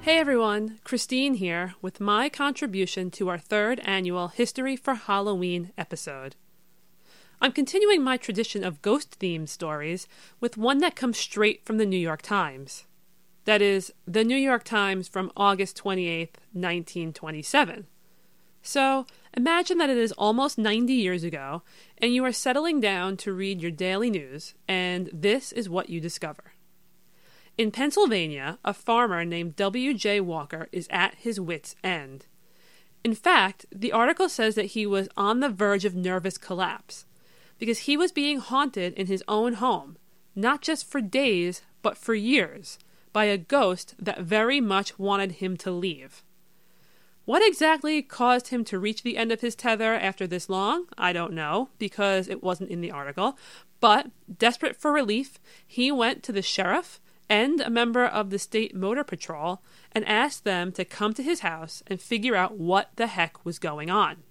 Hey everyone, Christine here with my contribution to our third annual History for Halloween episode. I'm continuing my tradition of ghost themed stories with one that comes straight from the New York Times. That is, the New York Times from August 28, 1927. So, imagine that it is almost 90 years ago, and you are settling down to read your daily news, and this is what you discover. In Pennsylvania, a farmer named W.J. Walker is at his wits' end. In fact, the article says that he was on the verge of nervous collapse because he was being haunted in his own home, not just for days, but for years, by a ghost that very much wanted him to leave. What exactly caused him to reach the end of his tether after this long? I don't know, because it wasn't in the article. But, desperate for relief, he went to the sheriff and a member of the state motor patrol and asked them to come to his house and figure out what the heck was going on.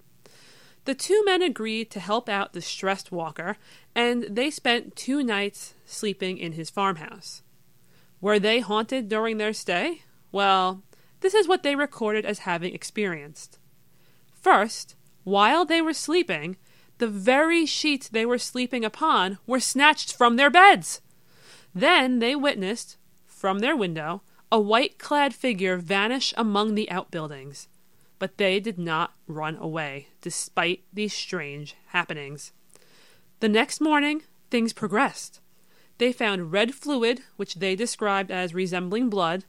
The two men agreed to help out the stressed Walker, and they spent two nights sleeping in his farmhouse. Were they haunted during their stay? Well, this is what they recorded as having experienced. First, while they were sleeping, the very sheets they were sleeping upon were snatched from their beds. Then they witnessed, from their window, a white clad figure vanish among the outbuildings. But they did not run away, despite these strange happenings. The next morning, things progressed. They found red fluid, which they described as resembling blood,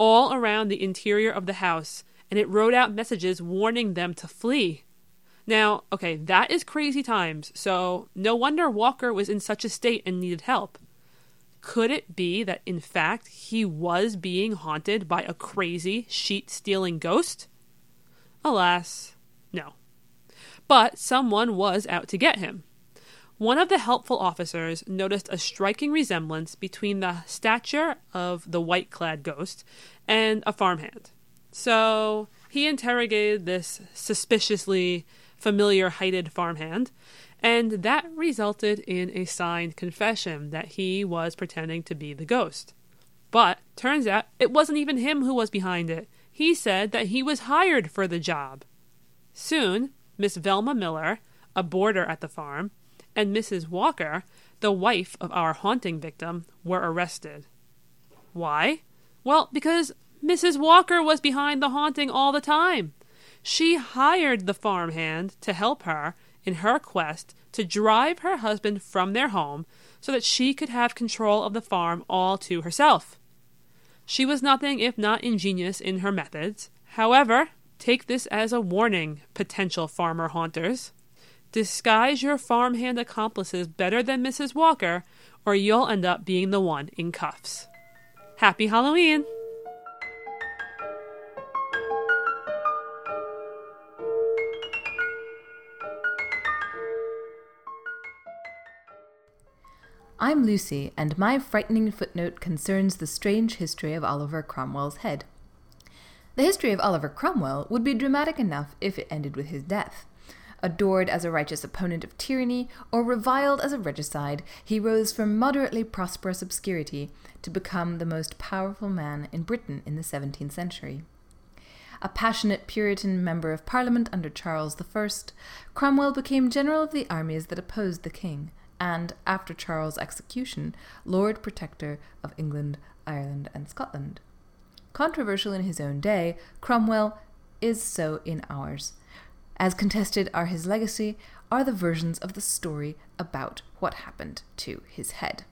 all around the interior of the house, and it wrote out messages warning them to flee. Now, okay, that is crazy times, so no wonder Walker was in such a state and needed help. Could it be that, in fact, he was being haunted by a crazy, sheet stealing ghost? Alas, no. But someone was out to get him. One of the helpful officers noticed a striking resemblance between the stature of the white clad ghost and a farmhand. So he interrogated this suspiciously familiar heighted farmhand, and that resulted in a signed confession that he was pretending to be the ghost. But turns out it wasn't even him who was behind it. He said that he was hired for the job. Soon, Miss Velma Miller, a boarder at the farm, and Mrs. Walker, the wife of our haunting victim, were arrested. Why? Well, because Mrs. Walker was behind the haunting all the time. She hired the farmhand to help her in her quest to drive her husband from their home so that she could have control of the farm all to herself. She was nothing if not ingenious in her methods. However, take this as a warning, potential farmer haunters. Disguise your farmhand accomplices better than Mrs. Walker, or you'll end up being the one in cuffs. Happy Halloween! I'm Lucy, and my frightening footnote concerns the strange history of Oliver Cromwell's head. The history of Oliver Cromwell would be dramatic enough if it ended with his death. Adored as a righteous opponent of tyranny or reviled as a regicide, he rose from moderately prosperous obscurity to become the most powerful man in Britain in the 17th century. A passionate Puritan member of Parliament under Charles I, Cromwell became general of the armies that opposed the king, and, after Charles' execution, Lord Protector of England, Ireland, and Scotland. Controversial in his own day, Cromwell is so in ours. As contested are his legacy are the versions of the story about what happened to his head.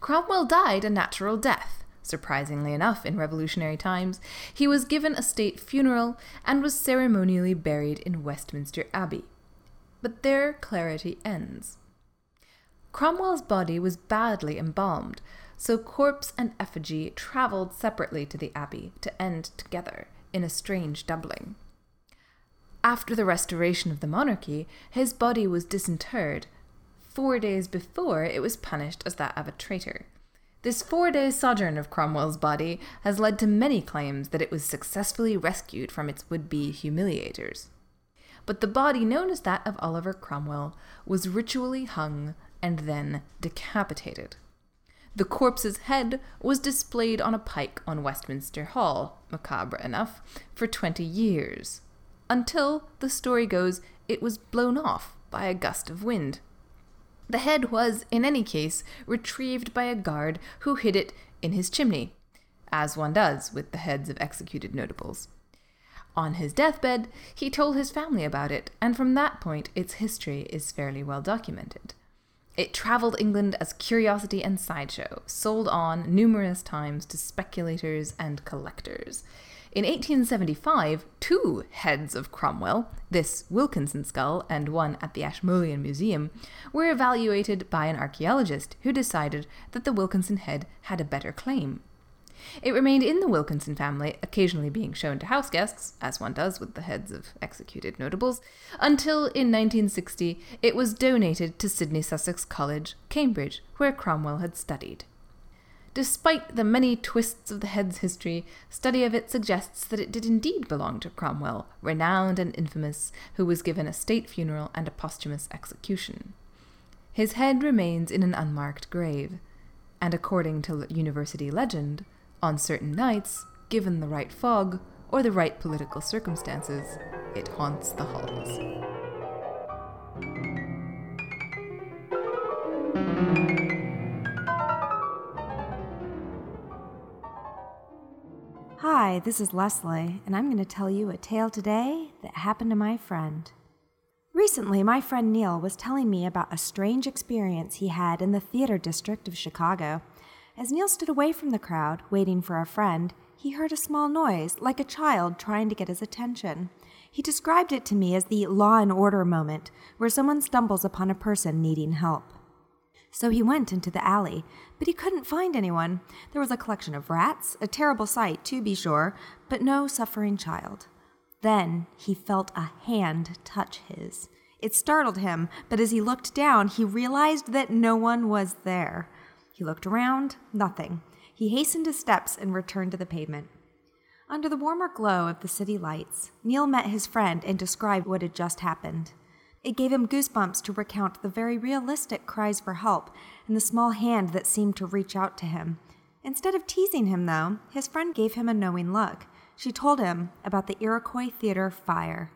Cromwell died a natural death. Surprisingly enough, in revolutionary times, he was given a state funeral and was ceremonially buried in Westminster Abbey. But there clarity ends. Cromwell's body was badly embalmed, so corpse and effigy travelled separately to the Abbey to end together in a strange doubling. After the restoration of the monarchy, his body was disinterred. Four days before, it was punished as that of a traitor. This four day sojourn of Cromwell's body has led to many claims that it was successfully rescued from its would be humiliators. But the body known as that of Oliver Cromwell was ritually hung and then decapitated. The corpse's head was displayed on a pike on Westminster Hall, macabre enough, for 20 years, until, the story goes, it was blown off by a gust of wind. The head was, in any case, retrieved by a guard who hid it in his chimney, as one does with the heads of executed notables. On his deathbed, he told his family about it, and from that point its history is fairly well documented. It traveled England as curiosity and sideshow, sold on numerous times to speculators and collectors. In 1875, two heads of Cromwell, this Wilkinson skull and one at the Ashmolean Museum, were evaluated by an archaeologist who decided that the Wilkinson head had a better claim. It remained in the Wilkinson family, occasionally being shown to house guests, as one does with the heads of executed notables, until in 1960 it was donated to Sidney Sussex College, Cambridge, where Cromwell had studied. Despite the many twists of the head's history, study of it suggests that it did indeed belong to Cromwell, renowned and infamous, who was given a state funeral and a posthumous execution. His head remains in an unmarked grave, and according to university legend, on certain nights, given the right fog or the right political circumstances, it haunts the halls. Hi, this is Leslie, and I'm going to tell you a tale today that happened to my friend. Recently, my friend Neil was telling me about a strange experience he had in the theater district of Chicago. As Neil stood away from the crowd, waiting for a friend, he heard a small noise, like a child trying to get his attention. He described it to me as the law and order moment, where someone stumbles upon a person needing help. So he went into the alley, but he couldn't find anyone. There was a collection of rats, a terrible sight, to be sure, but no suffering child. Then he felt a hand touch his. It startled him, but as he looked down, he realized that no one was there. He looked around, nothing. He hastened his steps and returned to the pavement. Under the warmer glow of the city lights, Neil met his friend and described what had just happened. It gave him goosebumps to recount the very realistic cries for help and the small hand that seemed to reach out to him. Instead of teasing him, though, his friend gave him a knowing look. She told him about the Iroquois Theater fire.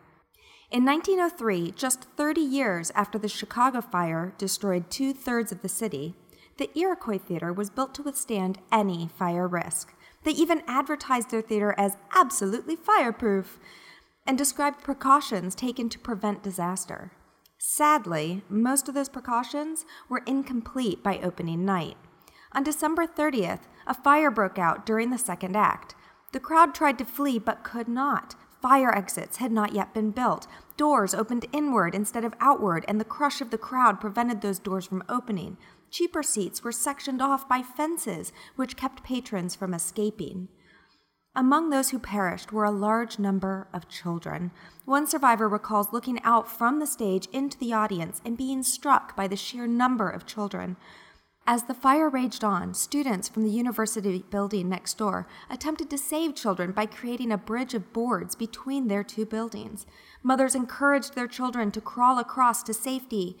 In 1903, just 30 years after the Chicago fire destroyed two thirds of the city, the Iroquois Theater was built to withstand any fire risk. They even advertised their theater as absolutely fireproof and described precautions taken to prevent disaster. Sadly, most of those precautions were incomplete by opening night. On December 30th, a fire broke out during the second act. The crowd tried to flee but could not. Fire exits had not yet been built. Doors opened inward instead of outward, and the crush of the crowd prevented those doors from opening. Cheaper seats were sectioned off by fences, which kept patrons from escaping. Among those who perished were a large number of children. One survivor recalls looking out from the stage into the audience and being struck by the sheer number of children. As the fire raged on, students from the university building next door attempted to save children by creating a bridge of boards between their two buildings. Mothers encouraged their children to crawl across to safety,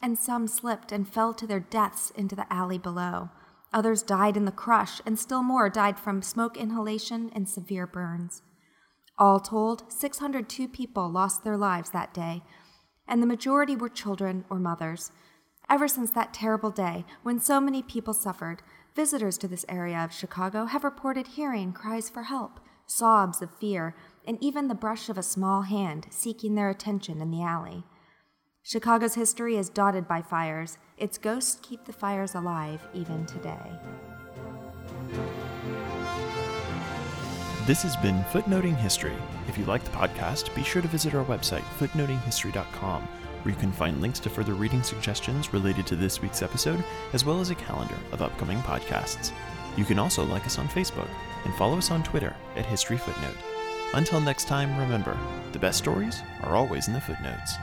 and some slipped and fell to their deaths into the alley below. Others died in the crush, and still more died from smoke inhalation and severe burns. All told, 602 people lost their lives that day, and the majority were children or mothers. Ever since that terrible day, when so many people suffered, visitors to this area of Chicago have reported hearing cries for help, sobs of fear, and even the brush of a small hand seeking their attention in the alley. Chicago's history is dotted by fires. Its ghosts keep the fires alive even today. This has been Footnoting History. If you like the podcast, be sure to visit our website, footnotinghistory.com, where you can find links to further reading suggestions related to this week's episode, as well as a calendar of upcoming podcasts. You can also like us on Facebook and follow us on Twitter at History Footnote. Until next time, remember the best stories are always in the footnotes.